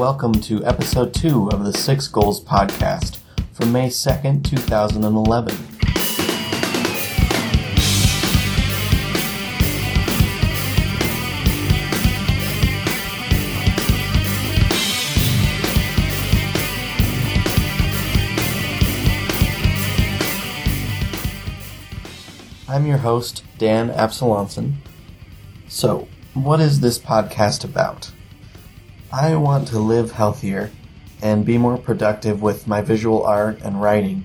welcome to episode 2 of the Six Goals podcast for May 2nd, 2011. I'm your host, Dan Absalonson. So, what is this podcast about? I want to live healthier and be more productive with my visual art and writing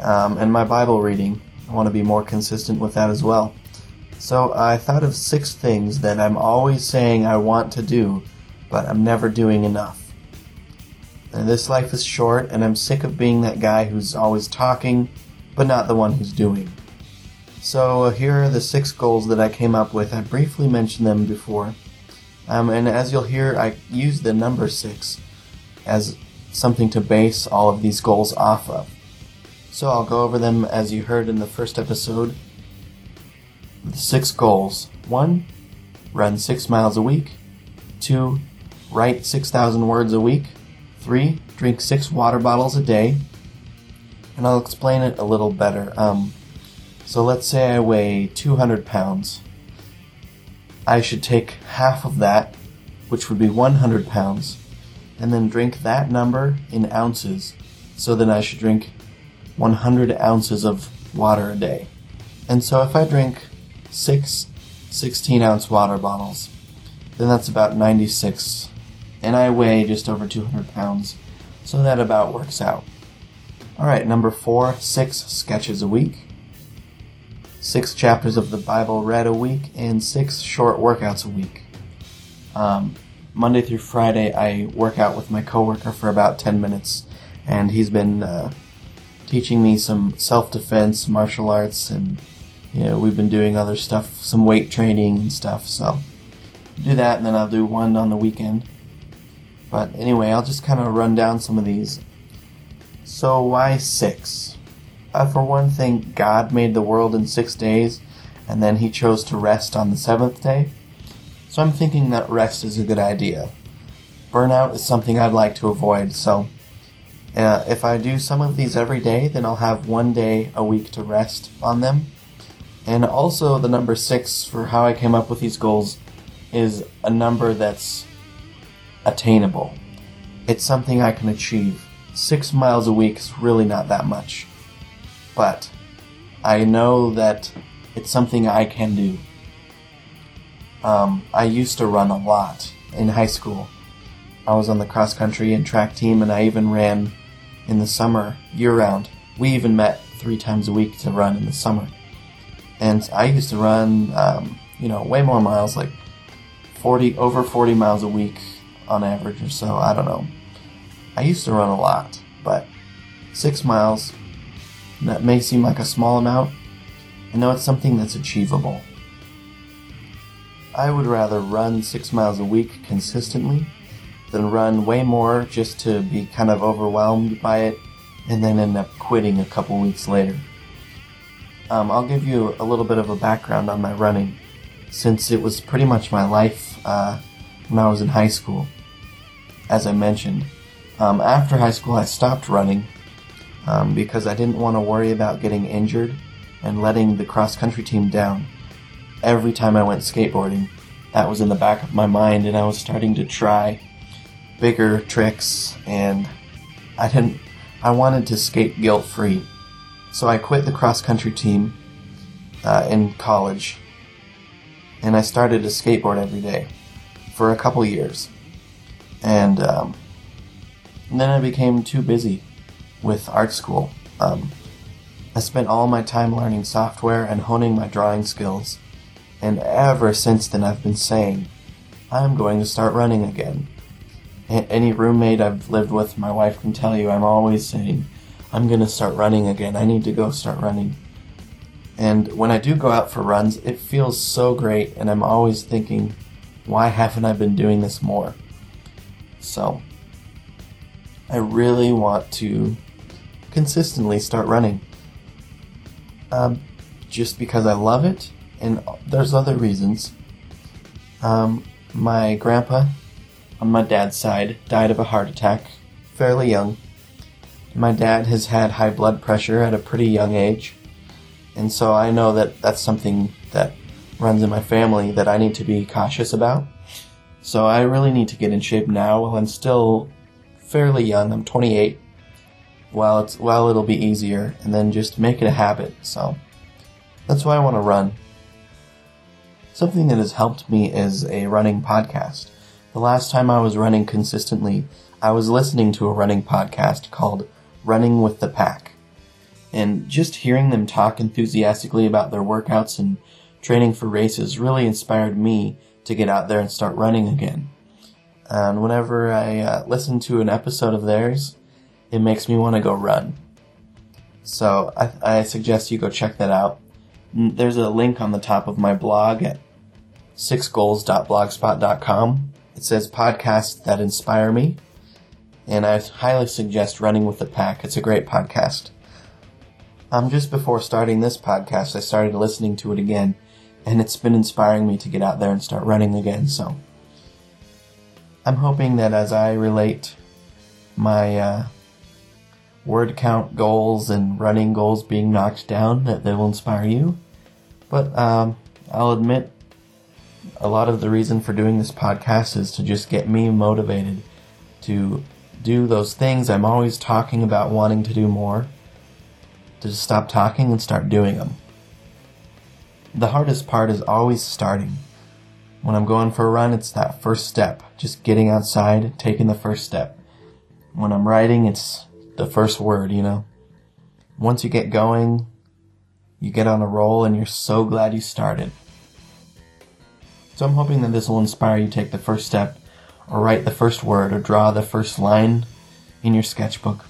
um, and my Bible reading. I want to be more consistent with that as well. So I thought of six things that I'm always saying I want to do, but I'm never doing enough. And this life is short, and I'm sick of being that guy who's always talking, but not the one who's doing. So here are the six goals that I came up with. I briefly mentioned them before. Um, and as you'll hear, I use the number six as something to base all of these goals off of. So I'll go over them as you heard in the first episode. The six goals. One, run six miles a week. Two, write 6,000 words a week. Three, drink six water bottles a day. And I'll explain it a little better. Um, so let's say I weigh 200 pounds. I should take half of that, which would be 100 pounds, and then drink that number in ounces. So then I should drink 100 ounces of water a day. And so if I drink six 16 ounce water bottles, then that's about 96. And I weigh just over 200 pounds, so that about works out. Alright, number four, six sketches a week six chapters of the Bible read a week, and six short workouts a week. Um, Monday through Friday, I work out with my coworker for about 10 minutes, and he's been uh, teaching me some self defense, martial arts, and you know, we've been doing other stuff, some weight training and stuff. So, do that, and then I'll do one on the weekend. But anyway, I'll just kind of run down some of these. So, why six? For one thing, God made the world in six days, and then he chose to rest on the seventh day. So I'm thinking that rest is a good idea. Burnout is something I'd like to avoid, so uh, if I do some of these every day, then I'll have one day a week to rest on them. And also, the number six for how I came up with these goals is a number that's attainable. It's something I can achieve. Six miles a week is really not that much but I know that it's something I can do. Um, I used to run a lot in high school. I was on the cross country and track team, and I even ran in the summer year round. We even met three times a week to run in the summer. And I used to run, um, you know, way more miles, like 40, over 40 miles a week on average or so. I don't know. I used to run a lot, but six miles that may seem like a small amount, I know it's something that's achievable. I would rather run six miles a week consistently than run way more just to be kind of overwhelmed by it and then end up quitting a couple weeks later. Um, I'll give you a little bit of a background on my running, since it was pretty much my life uh, when I was in high school. As I mentioned, um, after high school, I stopped running um, because I didn't want to worry about getting injured and letting the cross country team down. Every time I went skateboarding, that was in the back of my mind, and I was starting to try bigger tricks, and I didn't. I wanted to skate guilt free, so I quit the cross country team uh, in college, and I started to skateboard every day for a couple years, and, um, and then I became too busy with art school. Um, I spent all my time learning software and honing my drawing skills, and ever since then I've been saying, I'm going to start running again. A- any roommate I've lived with, my wife can tell you, I'm always saying, I'm going to start running again. I need to go start running. And when I do go out for runs, it feels so great, and I'm always thinking, why haven't I been doing this more? So, I really want to consistently start running. Um, just because I love it, and there's other reasons. Um, my grandpa on my dad's side died of a heart attack, fairly young. My dad has had high blood pressure at a pretty young age, and so I know that that's something that runs in my family that I need to be cautious about. So I really need to get in shape now while I'm still fairly young. I'm 28. While it's while it'll be easier, and then just make it a habit. So that's why I want to run. Something that has helped me is a running podcast. The last time I was running consistently, I was listening to a running podcast called Running with the Pack. And just hearing them talk enthusiastically about their workouts and training for races really inspired me to get out there and start running again. And whenever I uh, listen to an episode of theirs, it makes me want to go run. So I, I suggest you go check that out. There's a link on the top of my blog at sixgoals.blogspot.com. It says podcasts that inspire me, and I highly suggest Running with the Pack. It's a great podcast. Um, just before starting this podcast, I started listening to it again, and it's been inspiring me to get out there and start running again. So I'm hoping that as I relate my uh, word count goals and running goals being knocked down, that they will inspire you. But um, I'll admit a lot of the reason for doing this podcast is to just get me motivated to do those things I'm always talking about wanting to do more, to just stop talking and start doing them. The hardest part is always starting. When I'm going for a run, it's that first step, just getting outside, taking the first step. When I'm writing, it's the first word, you know. Once you get going, you get on a roll and you're so glad you started. So I'm hoping that this will inspire you to take the first step, or write the first word, or draw the first line in your sketchbook.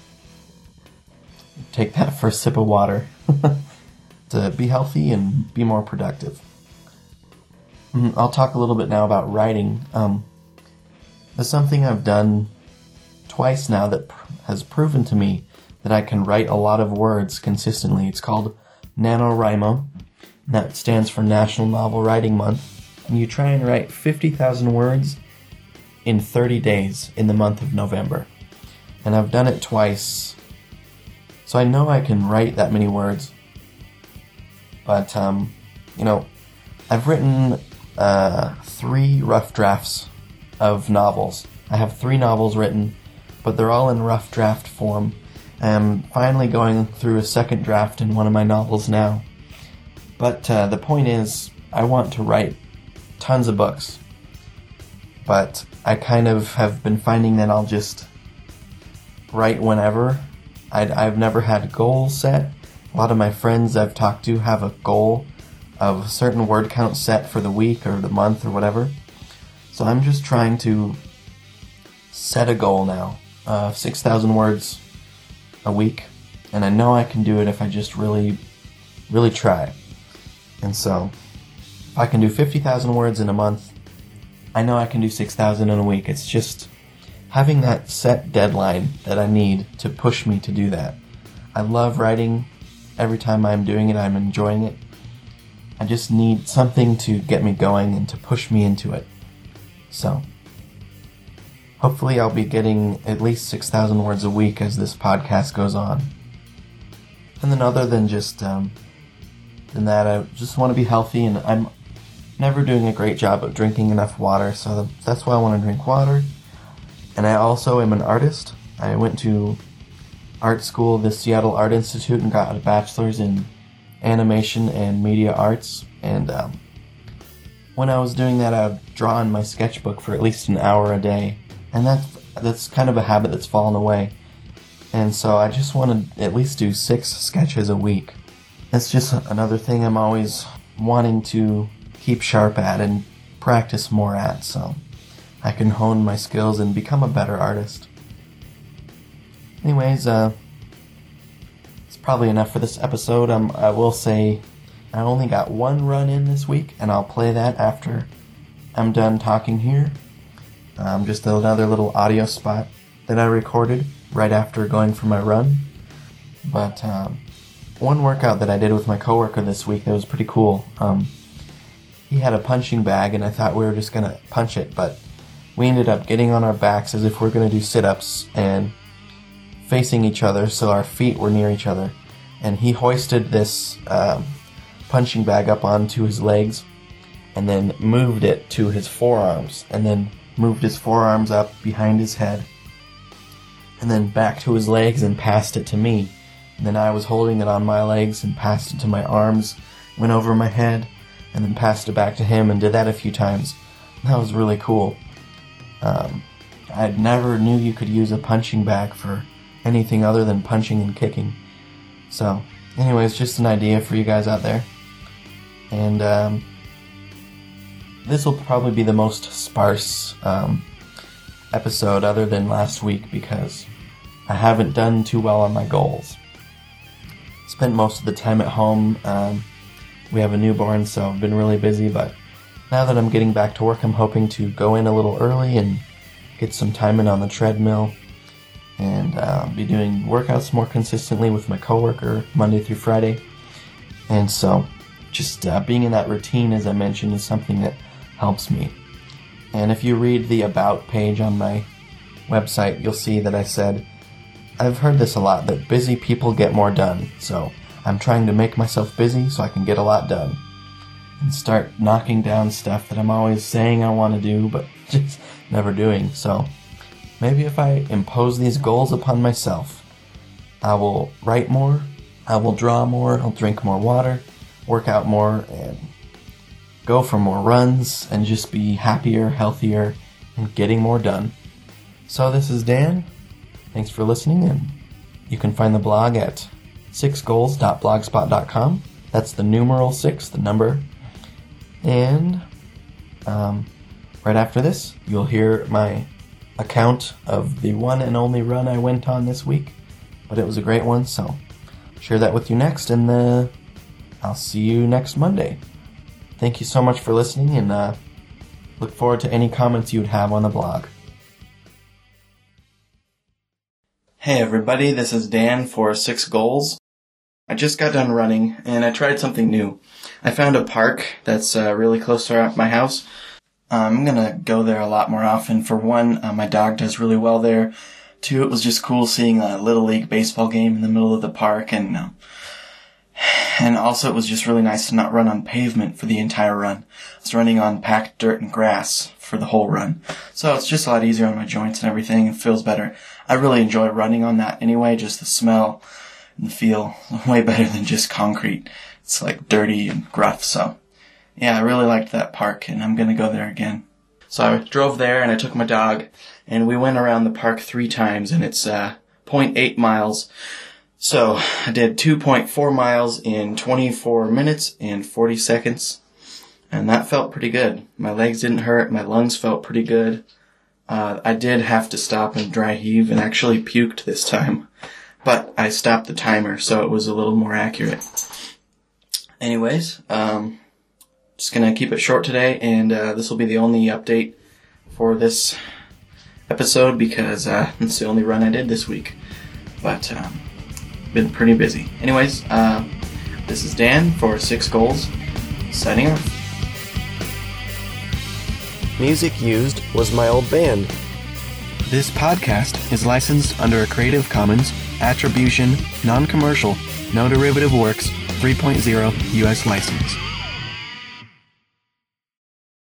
Take that first sip of water to be healthy and be more productive. Mm, I'll talk a little bit now about writing. Um, there's something I've done twice now that pr- has proven to me that I can write a lot of words consistently. It's called NaNoWriMo. That stands for National Novel Writing Month and you try and write 50,000 words in 30 days in the month of November. And I've done it twice. So I know I can write that many words. But, um, you know, I've written uh, three rough drafts of novels. I have three novels written, but they're all in rough draft form. I'm finally going through a second draft in one of my novels now. But uh, the point is, I want to write tons of books. But I kind of have been finding that I'll just write whenever. i have never had goals set. A lot of my friends I've talked to have a goal of a certain word count set for the week or the month or whatever. So I'm just trying to set a goal now Uh, of 6,000 words a week. And I know I can do it if I just really, really try. And so if I can do 50,000 words in a month. I know I can do 6,000 in a week. It's just having that set deadline that I need to push me to do that. I love writing. Every time I'm doing it, I'm enjoying it. I just need something to get me going and to push me into it. So, hopefully, I'll be getting at least 6,000 words a week as this podcast goes on. And then, other than just um, than that, I just want to be healthy, and I'm never doing a great job of drinking enough water, so that's why I want to drink water. And I also am an artist. I went to art school, the Seattle Art Institute, and got a bachelor's in animation and media arts. And um, when I was doing that, I would draw in my sketchbook for at least an hour a day, and that's that's kind of a habit that's fallen away. And so I just want to at least do six sketches a week. That's just another thing I'm always wanting to keep sharp at and practice more at so I can hone my skills and become a better artist. Anyways, uh, it's probably enough for this episode. Um, I will say I only got one run in this week, and I'll play that after I'm done talking here. Um, just another little audio spot that I recorded right after going for my run. But um, one workout that I did with my coworker this week that was pretty cool. Um, he had a punching bag, and I thought we were just gonna punch it, but we ended up getting on our backs as if we are to do sit ups and facing each other so our feet were near each other. And he hoisted this um, punching bag up onto his legs and then moved it to his forearms and then moved his forearms up behind his head and then back to his legs and passed it to me. And then I was holding it on my legs and passed it to my arms, went over my head, and then passed it back to him and did that a few times. That was really cool. Um, I never knew you could use a punching bag for anything other than punching and kicking. So, anyways, just an idea for you guys out there. And um, this will probably be the most sparse um, episode other than last week because I haven't done too well on my goals. Spent most of the time at home. Um, we have a newborn, so I've been really busy, but now that I'm getting back to work, I'm hoping to go in a little early and get some time in on the treadmill and uh, be doing workouts more consistently with my coworker Monday through Friday. And so, just uh, being in that routine, as I mentioned, is something that helps me. And if you read the About page on my website, you'll see that I said, I've heard this a lot that busy people get more done. So, I'm trying to make myself busy so I can get a lot done and start knocking down stuff that I'm always saying I want to do but just never doing. So maybe if I impose these goals upon myself, I will write more, I will draw more, I'll drink more water, work out more, and go for more runs and just be happier, healthier, and getting more done. So this is Dan. Thanks for listening, and you can find the blog at sixgoals.blogspot.com. That's the numeral six, the number and um, right after this, you'll hear my account of the one and only run I went on this week. But it was a great one, so share that with you next, and uh, I'll see you next Monday. Thank you so much for listening, and uh, look forward to any comments you'd have on the blog. Hey everybody, this is Dan for Six Goals. I just got done running, and I tried something new. I found a park that's uh, really close to my house. I'm gonna go there a lot more often. For one, uh, my dog does really well there. Two, it was just cool seeing a little league baseball game in the middle of the park, and uh, and also it was just really nice to not run on pavement for the entire run. I was running on packed dirt and grass for the whole run, so it's just a lot easier on my joints and everything, and feels better. I really enjoy running on that anyway. Just the smell and the feel way better than just concrete it's like dirty and gruff. So yeah, I really liked that park and I'm to go there again. So I drove there and I took my dog and we went around the park three times and it's, uh, 0.8 miles. So I did 2.4 miles in 24 minutes and 40 seconds. And that felt pretty good. My legs didn't hurt. My lungs felt pretty good. Uh, I did have to stop and dry heave and actually puked this time. But I stopped the timer so it was a little more accurate. Anyways, um, just gonna keep it short today, and uh, this will be the only update for this episode because uh, it's the only run I did this week. But um, been pretty busy. Anyways, uh, this is Dan for Six Goals, signing off. Music used was my old band. This podcast is licensed under a Creative Commons Attribution, Non Commercial, No Derivative Works 3.0 U.S. license.